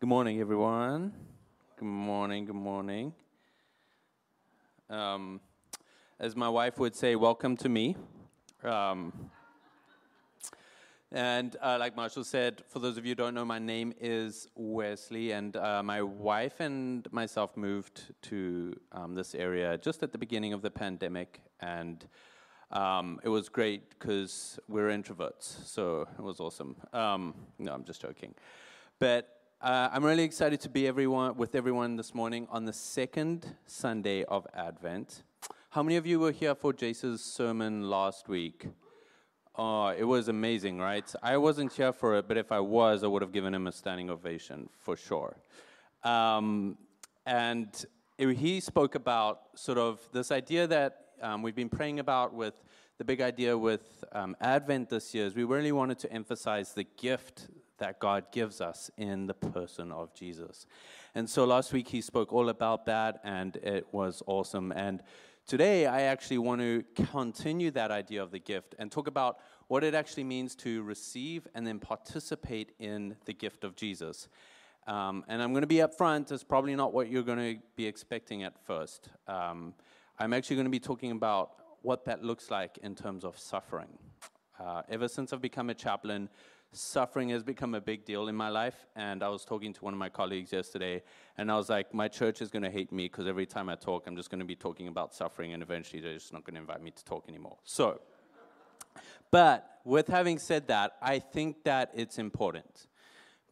Good morning, everyone. Good morning, good morning. Um, as my wife would say, welcome to me. Um, and uh, like Marshall said, for those of you who don't know, my name is Wesley, and uh, my wife and myself moved to um, this area just at the beginning of the pandemic, and um, it was great because we're introverts, so it was awesome. Um, no, I'm just joking, but uh, I'm really excited to be everyone with everyone this morning on the second Sunday of Advent. How many of you were here for Jace's sermon last week? Oh, it was amazing, right? I wasn't here for it, but if I was, I would have given him a standing ovation for sure. Um, and it, he spoke about sort of this idea that um, we've been praying about with the big idea with um, Advent this year is we really wanted to emphasize the gift that God gives us in the person of Jesus. And so last week he spoke all about that, and it was awesome. And Today, I actually want to continue that idea of the gift and talk about what it actually means to receive and then participate in the gift of Jesus. Um, and I'm going to be upfront, it's probably not what you're going to be expecting at first. Um, I'm actually going to be talking about what that looks like in terms of suffering. Uh, ever since I've become a chaplain, suffering has become a big deal in my life. And I was talking to one of my colleagues yesterday, and I was like, my church is going to hate me because every time I talk, I'm just going to be talking about suffering, and eventually they're just not going to invite me to talk anymore. So, but with having said that, I think that it's important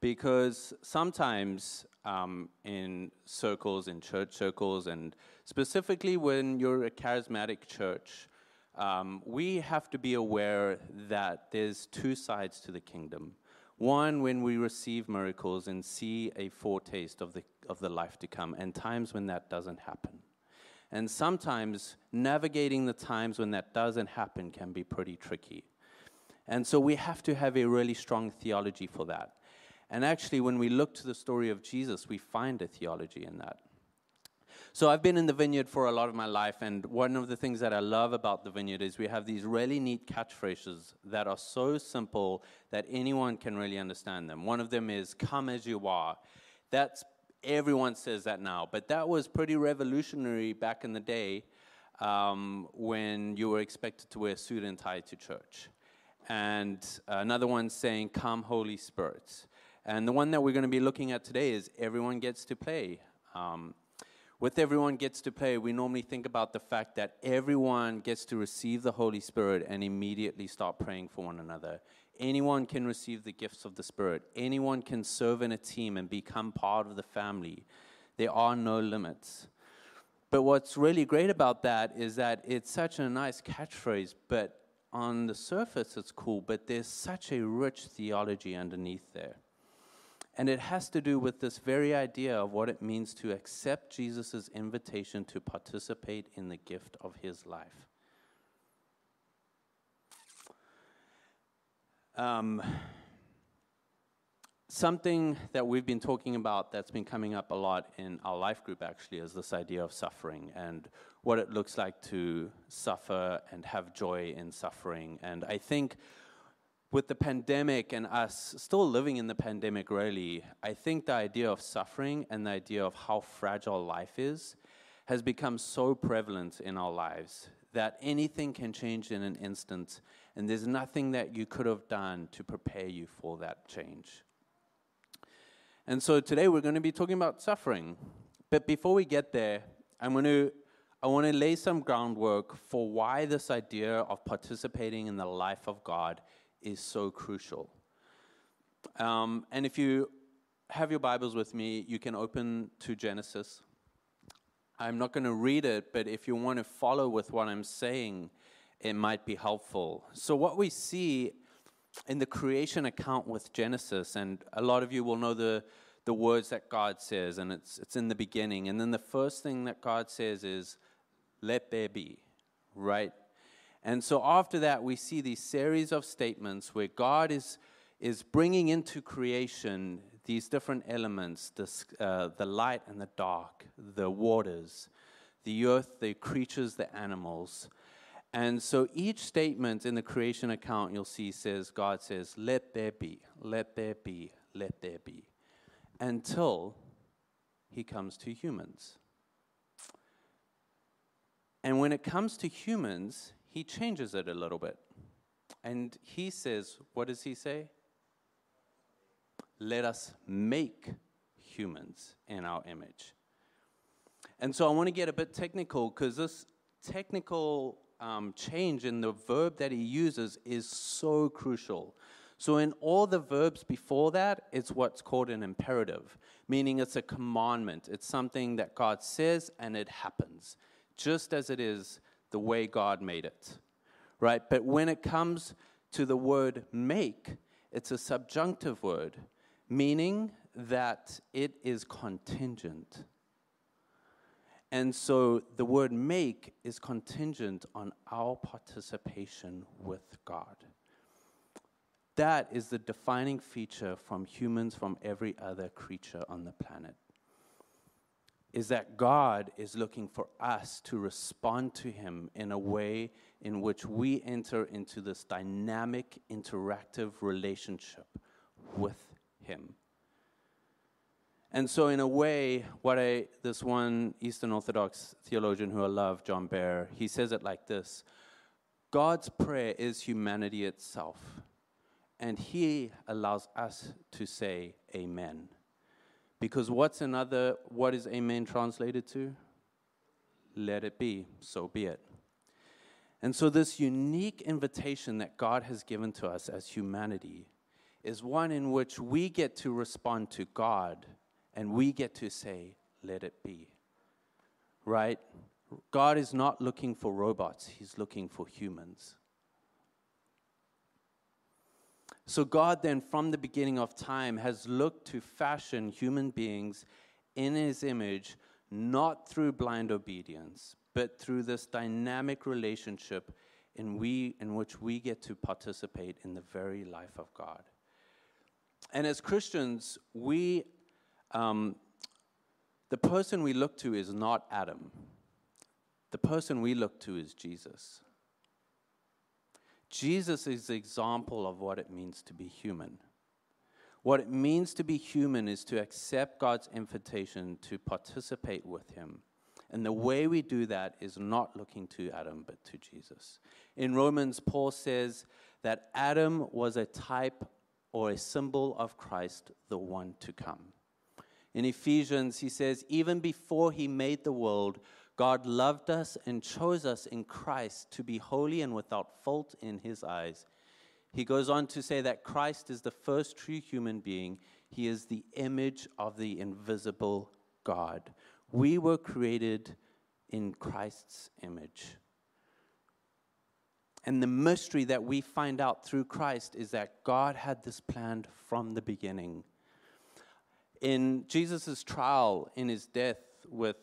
because sometimes um, in circles, in church circles, and specifically when you're a charismatic church, um, we have to be aware that there's two sides to the kingdom. One, when we receive miracles and see a foretaste of the, of the life to come, and times when that doesn't happen. And sometimes navigating the times when that doesn't happen can be pretty tricky. And so we have to have a really strong theology for that. And actually, when we look to the story of Jesus, we find a theology in that. So I've been in the vineyard for a lot of my life, and one of the things that I love about the vineyard is we have these really neat catchphrases that are so simple that anyone can really understand them. One of them is "Come as you are." That's everyone says that now, but that was pretty revolutionary back in the day um, when you were expected to wear suit and tie to church. And another one saying, "Come, Holy Spirit." And the one that we're going to be looking at today is everyone gets to play. Um, with everyone gets to play, we normally think about the fact that everyone gets to receive the Holy Spirit and immediately start praying for one another. Anyone can receive the gifts of the Spirit. Anyone can serve in a team and become part of the family. There are no limits. But what's really great about that is that it's such a nice catchphrase, but on the surface it's cool, but there's such a rich theology underneath there. And it has to do with this very idea of what it means to accept Jesus' invitation to participate in the gift of his life. Um, something that we've been talking about that's been coming up a lot in our life group actually is this idea of suffering and what it looks like to suffer and have joy in suffering. And I think with the pandemic and us still living in the pandemic, really, I think the idea of suffering and the idea of how fragile life is has become so prevalent in our lives that anything can change in an instant, and there's nothing that you could have done to prepare you for that change. And so today we're going to be talking about suffering. But before we get there, I'm going to I want to lay some groundwork for why this idea of participating in the life of God is so crucial. Um, and if you have your Bibles with me, you can open to Genesis. I'm not going to read it, but if you want to follow with what I'm saying, it might be helpful. So, what we see in the creation account with Genesis, and a lot of you will know the, the words that God says, and it's, it's in the beginning. And then the first thing that God says is, Let there be, right? And so after that, we see these series of statements where God is, is bringing into creation these different elements this, uh, the light and the dark, the waters, the earth, the creatures, the animals. And so each statement in the creation account you'll see says, God says, let there be, let there be, let there be. until he comes to humans. And when it comes to humans, he changes it a little bit. And he says, what does he say? Let us make humans in our image. And so I want to get a bit technical because this technical um, change in the verb that he uses is so crucial. So, in all the verbs before that, it's what's called an imperative, meaning it's a commandment. It's something that God says and it happens, just as it is the way God made it. Right? But when it comes to the word make, it's a subjunctive word, meaning that it is contingent. And so the word make is contingent on our participation with God. That is the defining feature from humans from every other creature on the planet. Is that God is looking for us to respond to Him in a way in which we enter into this dynamic, interactive relationship with Him. And so, in a way, what I, this one Eastern Orthodox theologian who I love, John Behr, he says it like this God's prayer is humanity itself, and he allows us to say amen. Because what's another, what is amen translated to? Let it be, so be it. And so, this unique invitation that God has given to us as humanity is one in which we get to respond to God and we get to say, let it be. Right? God is not looking for robots, He's looking for humans. So, God then, from the beginning of time, has looked to fashion human beings in His image, not through blind obedience, but through this dynamic relationship in, we, in which we get to participate in the very life of God. And as Christians, we um, the person we look to is not Adam. The person we look to is Jesus. Jesus is the example of what it means to be human. What it means to be human is to accept God's invitation to participate with Him. And the way we do that is not looking to Adam, but to Jesus. In Romans, Paul says that Adam was a type or a symbol of Christ, the one to come. In Ephesians, he says, Even before he made the world, God loved us and chose us in Christ to be holy and without fault in his eyes. He goes on to say that Christ is the first true human being, he is the image of the invisible God. We were created in Christ's image. And the mystery that we find out through Christ is that God had this planned from the beginning in Jesus' trial, in his death with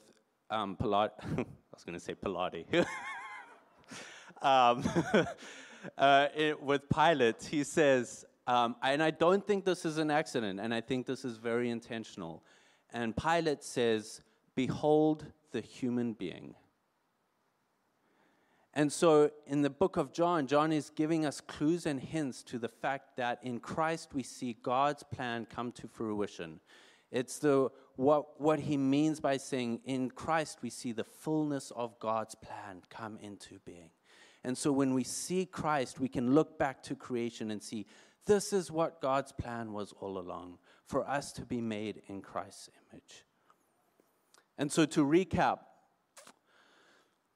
um, Pilate, I was going to say Pilate. um, uh, it, with Pilate, he says, um, and I don't think this is an accident, and I think this is very intentional. And Pilate says, Behold the human being. And so in the book of John, John is giving us clues and hints to the fact that in Christ we see God's plan come to fruition. It's the what, what he means by saying, in Christ we see the fullness of God's plan come into being. And so when we see Christ, we can look back to creation and see this is what God's plan was all along for us to be made in Christ's image. And so to recap,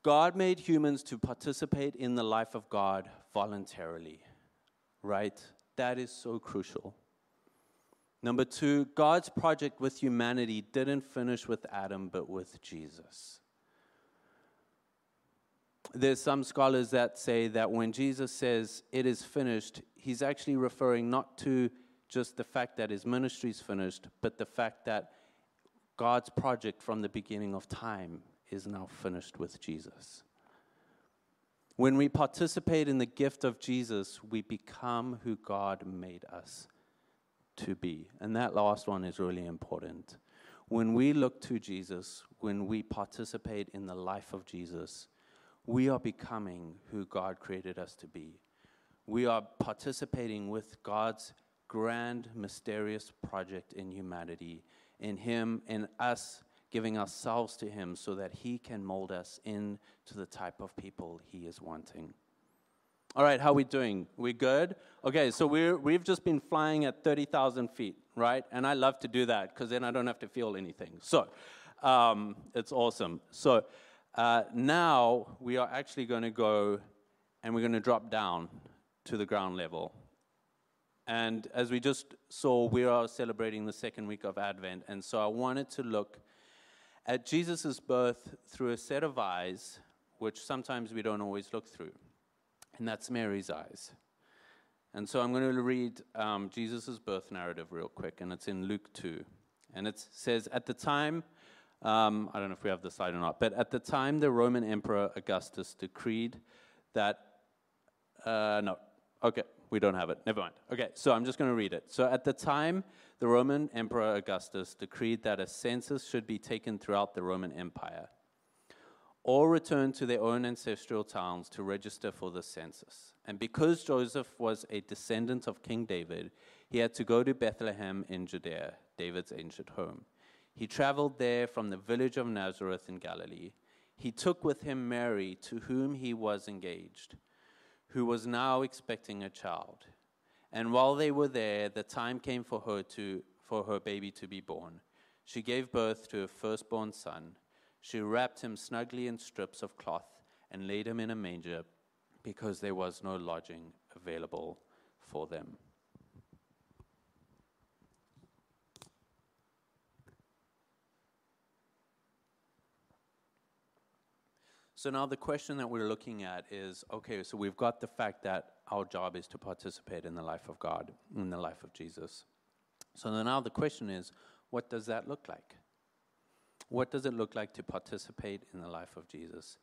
God made humans to participate in the life of God voluntarily, right? That is so crucial. Number two, God's project with humanity didn't finish with Adam, but with Jesus. There's some scholars that say that when Jesus says it is finished, he's actually referring not to just the fact that his ministry is finished, but the fact that God's project from the beginning of time is now finished with Jesus. When we participate in the gift of Jesus, we become who God made us to be. And that last one is really important. When we look to Jesus, when we participate in the life of Jesus, we are becoming who God created us to be. We are participating with God's grand, mysterious project in humanity, in Him, in us giving ourselves to Him so that He can mold us into the type of people He is wanting. All right, how are we doing? We good? Okay, so we're, we've just been flying at 30,000 feet, right? And I love to do that because then I don't have to feel anything. So um, it's awesome. So uh, now we are actually going to go and we're going to drop down to the ground level. And as we just saw, we are celebrating the second week of Advent. And so I wanted to look at Jesus' birth through a set of eyes, which sometimes we don't always look through. And that's Mary's eyes. And so I'm going to read um, Jesus' birth narrative real quick, and it's in Luke 2. And it says, At the time, um, I don't know if we have the slide or not, but at the time the Roman Emperor Augustus decreed that, uh, no, okay, we don't have it. Never mind. Okay, so I'm just going to read it. So at the time, the Roman Emperor Augustus decreed that a census should be taken throughout the Roman Empire. All returned to their own ancestral towns to register for the census. And because Joseph was a descendant of King David, he had to go to Bethlehem in Judea, David's ancient home. He traveled there from the village of Nazareth in Galilee. He took with him Mary, to whom he was engaged who was now expecting a child. And while they were there, the time came for her to for her baby to be born. She gave birth to a firstborn son. She wrapped him snugly in strips of cloth and laid him in a manger because there was no lodging available for them. So now the question that we're looking at is okay, so we've got the fact that our job is to participate in the life of God, in the life of Jesus. So now the question is, what does that look like? What does it look like to participate in the life of Jesus?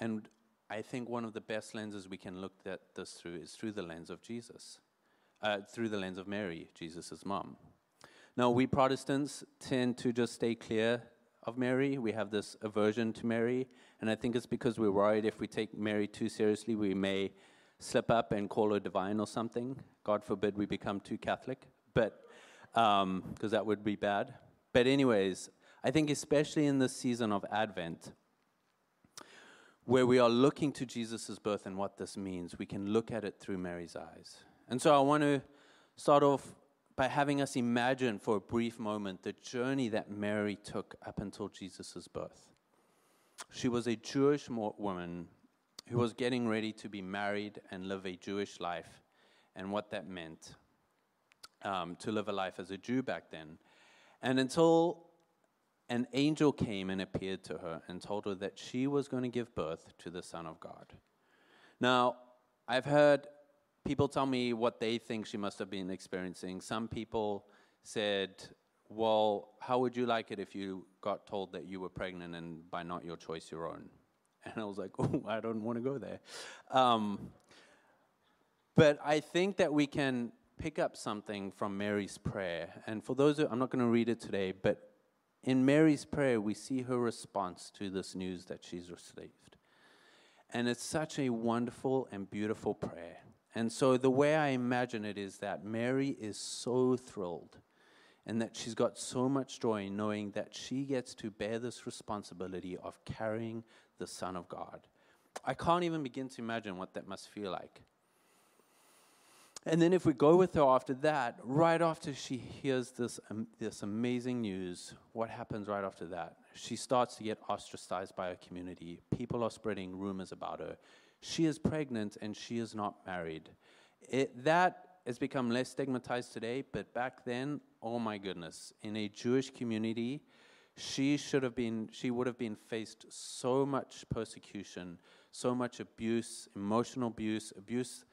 And I think one of the best lenses we can look at this through is through the lens of Jesus, uh, through the lens of Mary, Jesus' mom. Now, we Protestants tend to just stay clear of Mary. We have this aversion to Mary, and I think it's because we're worried if we take Mary too seriously, we may slip up and call her divine or something. God forbid we become too Catholic, but because um, that would be bad. But anyways, I think especially in this season of Advent, where we are looking to Jesus' birth and what this means, we can look at it through Mary's eyes. And so I want to start off by having us imagine for a brief moment the journey that Mary took up until Jesus' birth. She was a Jewish woman who was getting ready to be married and live a Jewish life, and what that meant um, to live a life as a Jew back then. And until an angel came and appeared to her and told her that she was going to give birth to the Son of God. Now, I've heard people tell me what they think she must have been experiencing. Some people said, Well, how would you like it if you got told that you were pregnant and by not your choice, your own? And I was like, Oh, I don't want to go there. Um, but I think that we can pick up something from Mary's prayer. And for those, who, I'm not going to read it today, but in Mary's prayer, we see her response to this news that she's received. And it's such a wonderful and beautiful prayer. And so the way I imagine it is that Mary is so thrilled and that she's got so much joy knowing that she gets to bear this responsibility of carrying the Son of God. I can't even begin to imagine what that must feel like. And then, if we go with her after that, right after she hears this, um, this amazing news, what happens right after that? She starts to get ostracized by her community. People are spreading rumors about her she is pregnant and she is not married. It, that has become less stigmatized today, but back then, oh my goodness, in a Jewish community, she should have been, she would have been faced so much persecution, so much abuse, emotional abuse, abuse,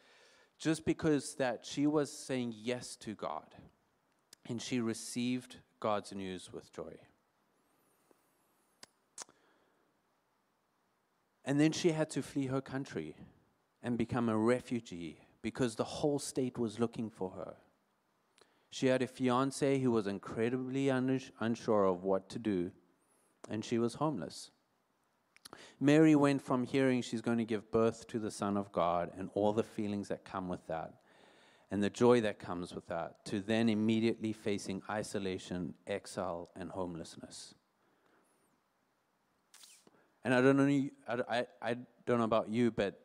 just because that she was saying yes to God, and she received God's news with joy. And then she had to flee her country and become a refugee because the whole state was looking for her. She had a fiance who was incredibly unsure of what to do, and she was homeless. Mary went from hearing she's going to give birth to the Son of God and all the feelings that come with that. and the joy that comes with that, to then immediately facing isolation, exile, and homelessness. And I don't know, I, I don't know about you, but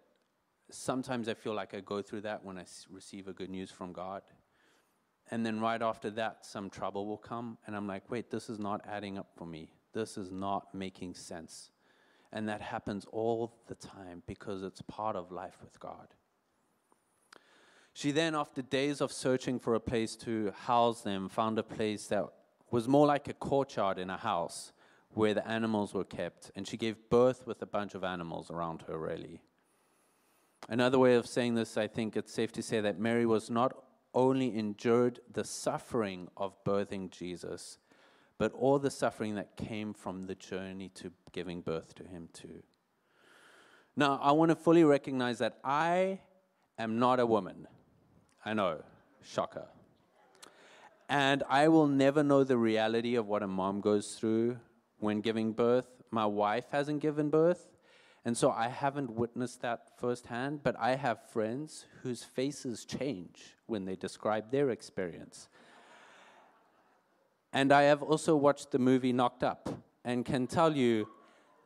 sometimes I feel like I go through that when I receive a good news from God. And then right after that, some trouble will come, and I'm like, wait, this is not adding up for me. This is not making sense. And that happens all the time because it's part of life with God. She then, after days of searching for a place to house them, found a place that was more like a courtyard in a house where the animals were kept. And she gave birth with a bunch of animals around her, really. Another way of saying this, I think it's safe to say that Mary was not only endured the suffering of birthing Jesus, but all the suffering that came from the journey to giving birth to him, too. Now, I want to fully recognize that I am not a woman. I know, shocker. And I will never know the reality of what a mom goes through when giving birth. My wife hasn't given birth, and so I haven't witnessed that firsthand, but I have friends whose faces change when they describe their experience. And I have also watched the movie Knocked Up and can tell you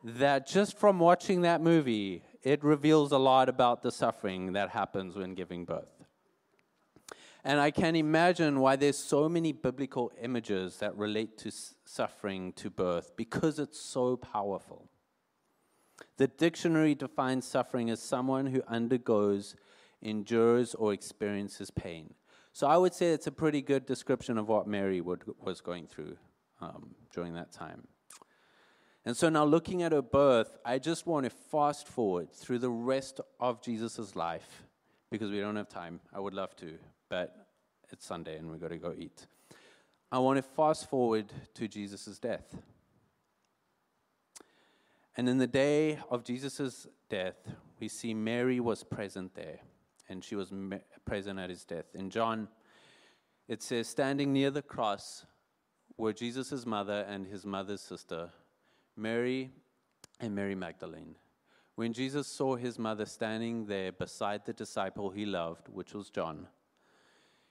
that just from watching that movie, it reveals a lot about the suffering that happens when giving birth. And I can imagine why there's so many biblical images that relate to suffering to birth because it's so powerful. The dictionary defines suffering as someone who undergoes, endures, or experiences pain. So I would say it's a pretty good description of what Mary would, was going through um, during that time. And so now, looking at her birth, I just want to fast forward through the rest of Jesus' life because we don't have time. I would love to, but it's Sunday and we've got to go eat. I want to fast forward to Jesus' death. And in the day of Jesus' death, we see Mary was present there, and she was present at his death. In John, it says, standing near the cross were Jesus' mother and his mother's sister, Mary and Mary Magdalene. When Jesus saw his mother standing there beside the disciple he loved, which was John,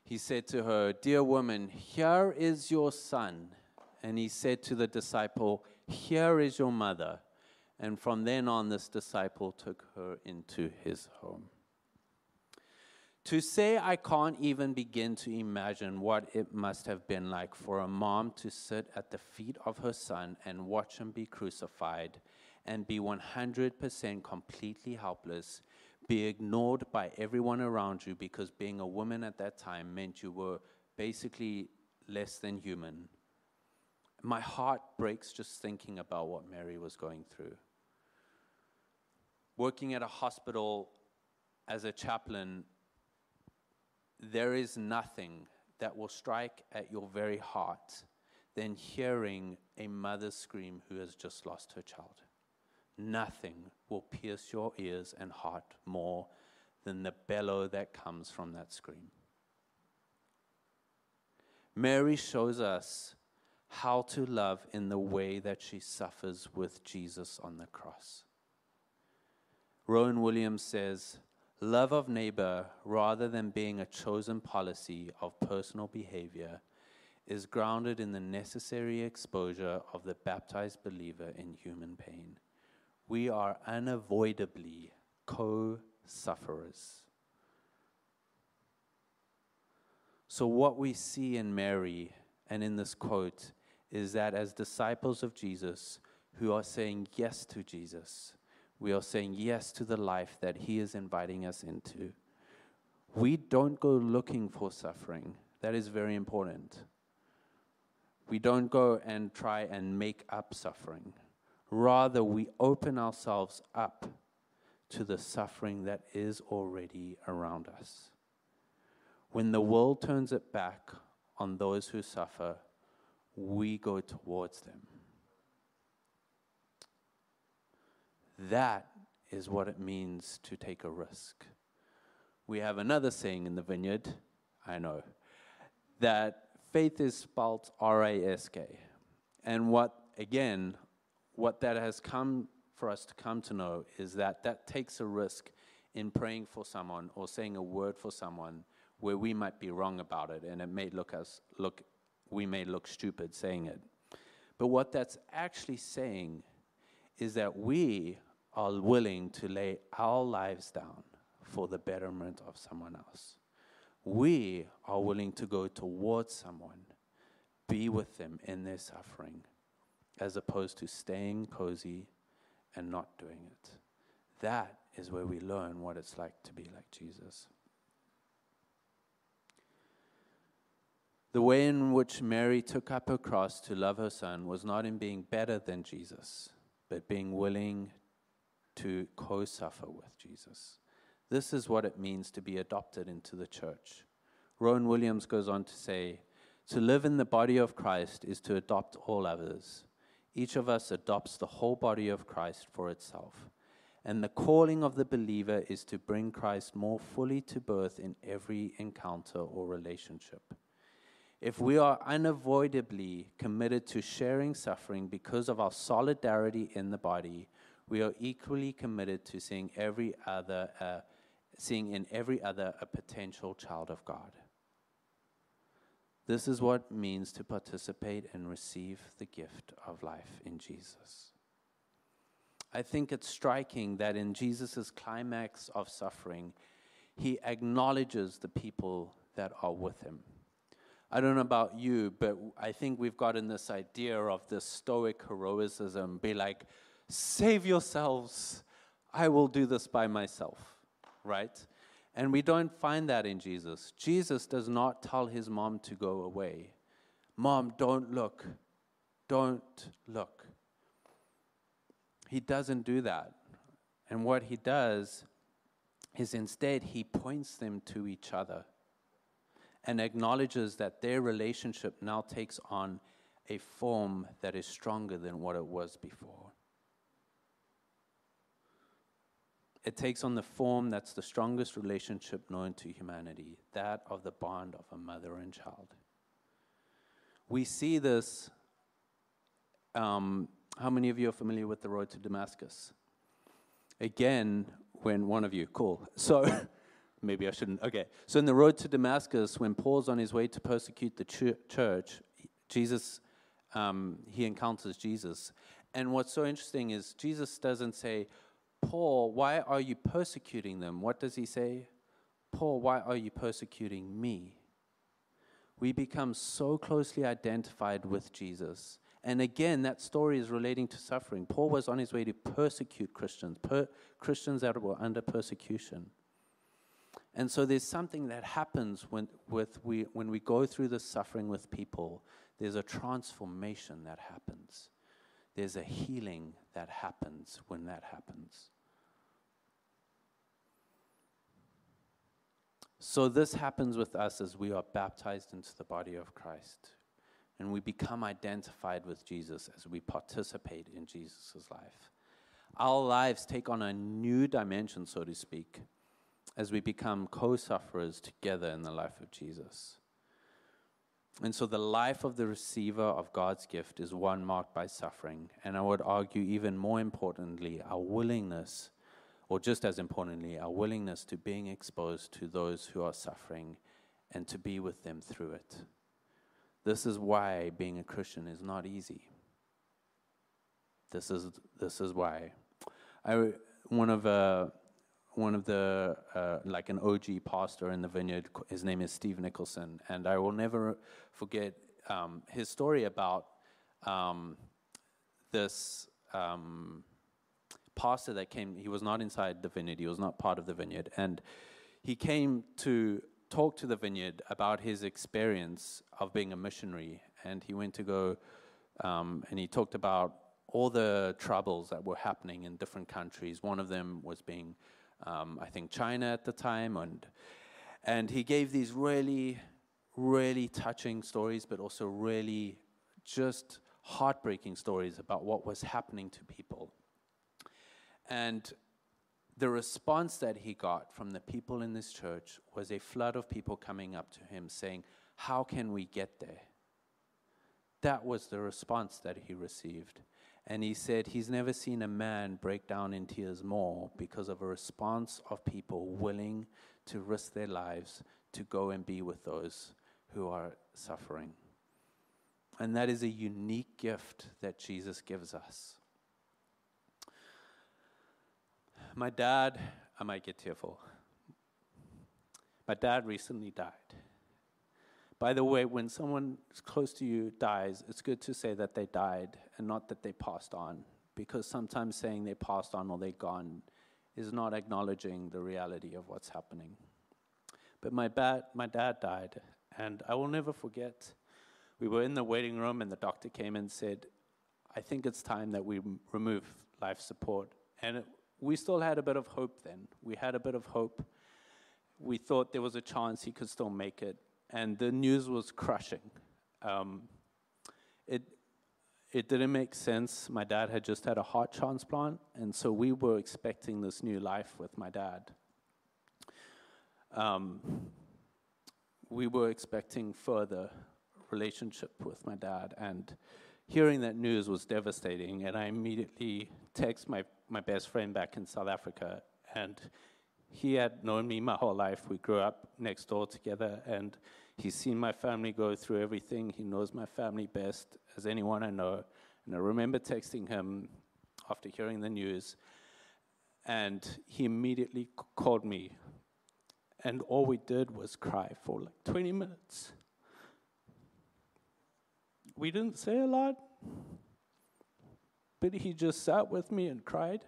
he said to her, Dear woman, here is your son. And he said to the disciple, Here is your mother. And from then on, this disciple took her into his home. To say I can't even begin to imagine what it must have been like for a mom to sit at the feet of her son and watch him be crucified and be 100% completely helpless be ignored by everyone around you because being a woman at that time meant you were basically less than human. My heart breaks just thinking about what Mary was going through. Working at a hospital as a chaplain, there is nothing that will strike at your very heart than hearing a mother scream who has just lost her child. Nothing will pierce your ears and heart more than the bellow that comes from that scream. Mary shows us how to love in the way that she suffers with Jesus on the cross. Rowan Williams says, Love of neighbor, rather than being a chosen policy of personal behavior, is grounded in the necessary exposure of the baptized believer in human pain we are unavoidably co sufferers. So, what we see in Mary and in this quote is that as disciples of Jesus who are saying yes to Jesus, we are saying yes to the life that He is inviting us into. We don't go looking for suffering. That is very important. We don't go and try and make up suffering. Rather, we open ourselves up to the suffering that is already around us. When the world turns it back on those who suffer, we go towards them. That is what it means to take a risk. We have another saying in the vineyard, I know, that faith is spelled R A S K. And what, again, what that has come for us to come to know is that that takes a risk in praying for someone or saying a word for someone where we might be wrong about it and it may look us look we may look stupid saying it. But what that's actually saying is that we are willing to lay our lives down for the betterment of someone else. We are willing to go towards someone, be with them in their suffering, as opposed to staying cozy and not doing it. That is where we learn what it's like to be like Jesus. The way in which Mary took up her cross to love her son was not in being better than Jesus, but being willing to co suffer with Jesus. This is what it means to be adopted into the church. Rowan Williams goes on to say To live in the body of Christ is to adopt all others. Each of us adopts the whole body of Christ for itself. And the calling of the believer is to bring Christ more fully to birth in every encounter or relationship. If we are unavoidably committed to sharing suffering because of our solidarity in the body, we are equally committed to seeing every other, uh, seeing in every other a potential child of God. This is what it means to participate and receive the gift of life in Jesus. I think it's striking that in Jesus' climax of suffering, he acknowledges the people that are with him. I don't know about you, but I think we've gotten this idea of this stoic heroism be like, save yourselves, I will do this by myself, right? And we don't find that in Jesus. Jesus does not tell his mom to go away. Mom, don't look. Don't look. He doesn't do that. And what he does is instead he points them to each other and acknowledges that their relationship now takes on a form that is stronger than what it was before. It takes on the form that's the strongest relationship known to humanity, that of the bond of a mother and child. We see this. Um, how many of you are familiar with the road to Damascus? Again, when one of you, cool. So, maybe I shouldn't. Okay. So, in the road to Damascus, when Paul's on his way to persecute the ch- church, Jesus, um, he encounters Jesus. And what's so interesting is Jesus doesn't say, Paul, why are you persecuting them? What does he say? Paul, why are you persecuting me? We become so closely identified with Jesus. And again, that story is relating to suffering. Paul was on his way to persecute Christians, per- Christians that were under persecution. And so there's something that happens when, with we, when we go through the suffering with people. There's a transformation that happens. There's a healing that happens when that happens. So this happens with us as we are baptized into the body of Christ. And we become identified with Jesus as we participate in Jesus' life. Our lives take on a new dimension, so to speak as we become co sufferers together in the life of Jesus. And so the life of the receiver of God's gift is one marked by suffering. And I would argue, even more importantly, our willingness, or just as importantly, our willingness to being exposed to those who are suffering and to be with them through it. This is why being a Christian is not easy. This is, this is why. I, one of uh, one of the uh, like an OG pastor in the vineyard. His name is Steve Nicholson, and I will never forget um, his story about um, this um, pastor that came. He was not inside the vineyard. He was not part of the vineyard, and he came to talk to the vineyard about his experience of being a missionary. And he went to go, um, and he talked about all the troubles that were happening in different countries. One of them was being um, I think China at the time, and and he gave these really, really touching stories, but also really just heartbreaking stories about what was happening to people. And the response that he got from the people in this church was a flood of people coming up to him saying, How can we get there? That was the response that he received. And he said he's never seen a man break down in tears more because of a response of people willing to risk their lives to go and be with those who are suffering. And that is a unique gift that Jesus gives us. My dad, I might get tearful. My dad recently died. By the way, when someone close to you dies, it's good to say that they died and not that they passed on, because sometimes saying they passed on or they're gone is not acknowledging the reality of what's happening. But my, ba- my dad died, and I will never forget. We were in the waiting room, and the doctor came and said, I think it's time that we remove life support. And it, we still had a bit of hope then. We had a bit of hope. We thought there was a chance he could still make it. And the news was crushing. Um, it, it didn't make sense. My dad had just had a heart transplant, and so we were expecting this new life with my dad. Um, we were expecting further relationship with my dad, and hearing that news was devastating. And I immediately text my, my best friend back in South Africa, and he had known me my whole life. We grew up next door together, and he's seen my family go through everything. He knows my family best as anyone I know. And I remember texting him after hearing the news, and he immediately called me and all we did was cry for like 20 minutes. We didn't say a lot, but he just sat with me and cried.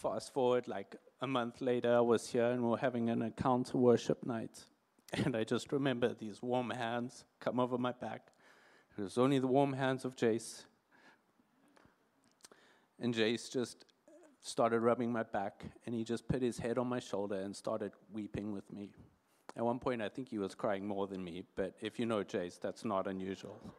Fast forward like a month later, I was here and we are having an encounter worship night. And I just remember these warm hands come over my back. It was only the warm hands of Jace. And Jace just started rubbing my back, and he just put his head on my shoulder and started weeping with me. At one point, I think he was crying more than me, but if you know Jace, that's not unusual.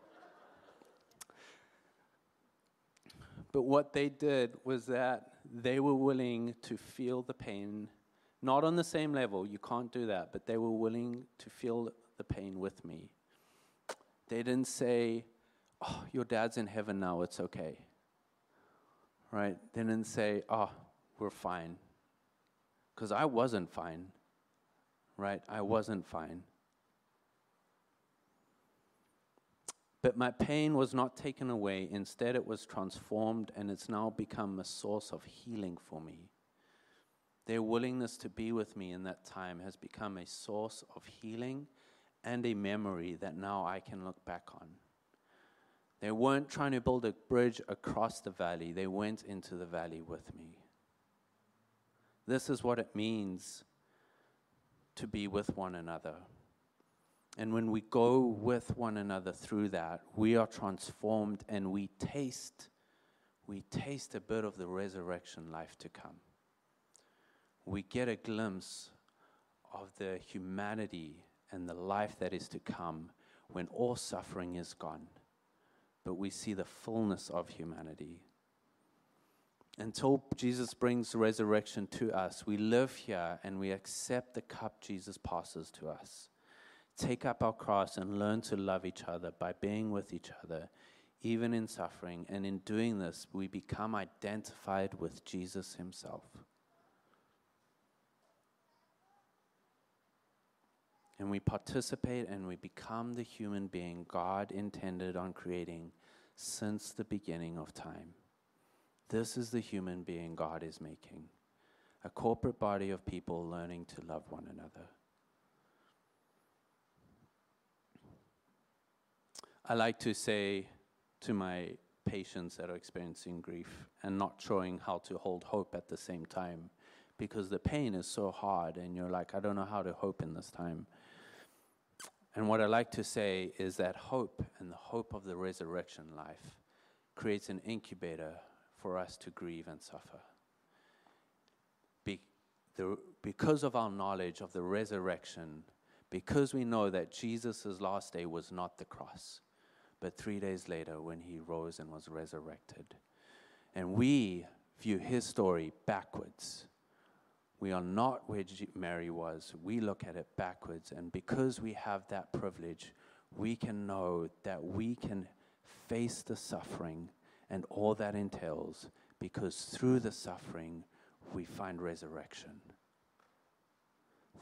but what they did was that they were willing to feel the pain, not on the same level, you can't do that, but they were willing to feel the pain with me. They didn't say, Oh, your dad's in heaven now, it's okay right? They didn't say, oh, we're fine. Because I wasn't fine, right? I wasn't fine. But my pain was not taken away. Instead, it was transformed, and it's now become a source of healing for me. Their willingness to be with me in that time has become a source of healing and a memory that now I can look back on. They weren't trying to build a bridge across the valley, they went into the valley with me. This is what it means to be with one another. And when we go with one another through that, we are transformed and we taste we taste a bit of the resurrection life to come. We get a glimpse of the humanity and the life that is to come when all suffering is gone but we see the fullness of humanity. Until Jesus brings resurrection to us, we live here and we accept the cup Jesus passes to us. Take up our cross and learn to love each other by being with each other, even in suffering. And in doing this, we become identified with Jesus himself. and we participate and we become the human being God intended on creating since the beginning of time. This is the human being God is making a corporate body of people learning to love one another. I like to say to my patients that are experiencing grief and not showing how to hold hope at the same time because the pain is so hard and you're like, I don't know how to hope in this time. And what I like to say is that hope and the hope of the resurrection life creates an incubator for us to grieve and suffer. Be, the, because of our knowledge of the resurrection, because we know that Jesus' last day was not the cross, but three days later when he rose and was resurrected. And we view his story backwards we are not where Mary was. We look at it backwards. And because we have that privilege, we can know that we can face the suffering and all that entails because through the suffering, we find resurrection.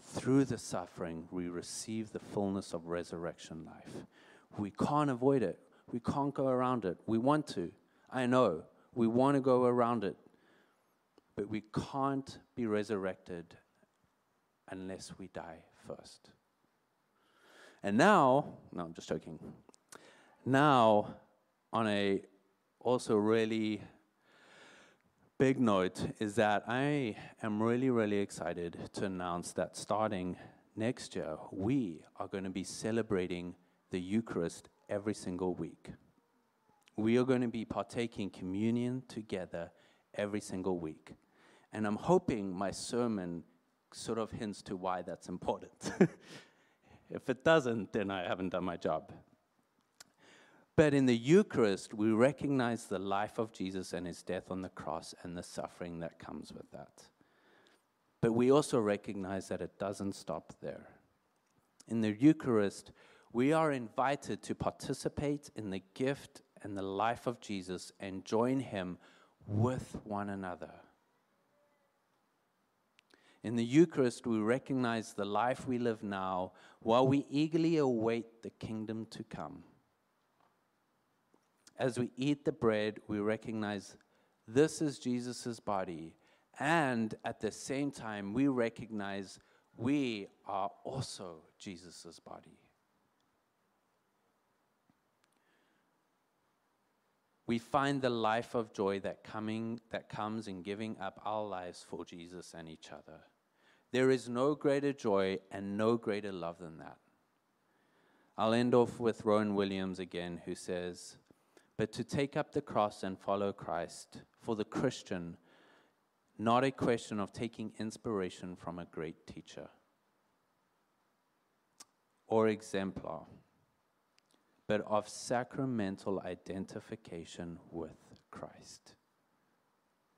Through the suffering, we receive the fullness of resurrection life. We can't avoid it. We can't go around it. We want to. I know. We want to go around it. But we can't be resurrected unless we die first. And now, no, I'm just joking. Now, on a also really big note, is that I am really, really excited to announce that starting next year, we are going to be celebrating the Eucharist every single week. We are going to be partaking communion together every single week. And I'm hoping my sermon sort of hints to why that's important. if it doesn't, then I haven't done my job. But in the Eucharist, we recognize the life of Jesus and his death on the cross and the suffering that comes with that. But we also recognize that it doesn't stop there. In the Eucharist, we are invited to participate in the gift and the life of Jesus and join him with one another. In the Eucharist, we recognize the life we live now while we eagerly await the kingdom to come. As we eat the bread, we recognize this is Jesus' body, and at the same time, we recognize we are also Jesus' body. We find the life of joy that coming that comes in giving up our lives for Jesus and each other. There is no greater joy and no greater love than that. I'll end off with Rowan Williams again, who says, But to take up the cross and follow Christ, for the Christian, not a question of taking inspiration from a great teacher or exemplar but of sacramental identification with Christ.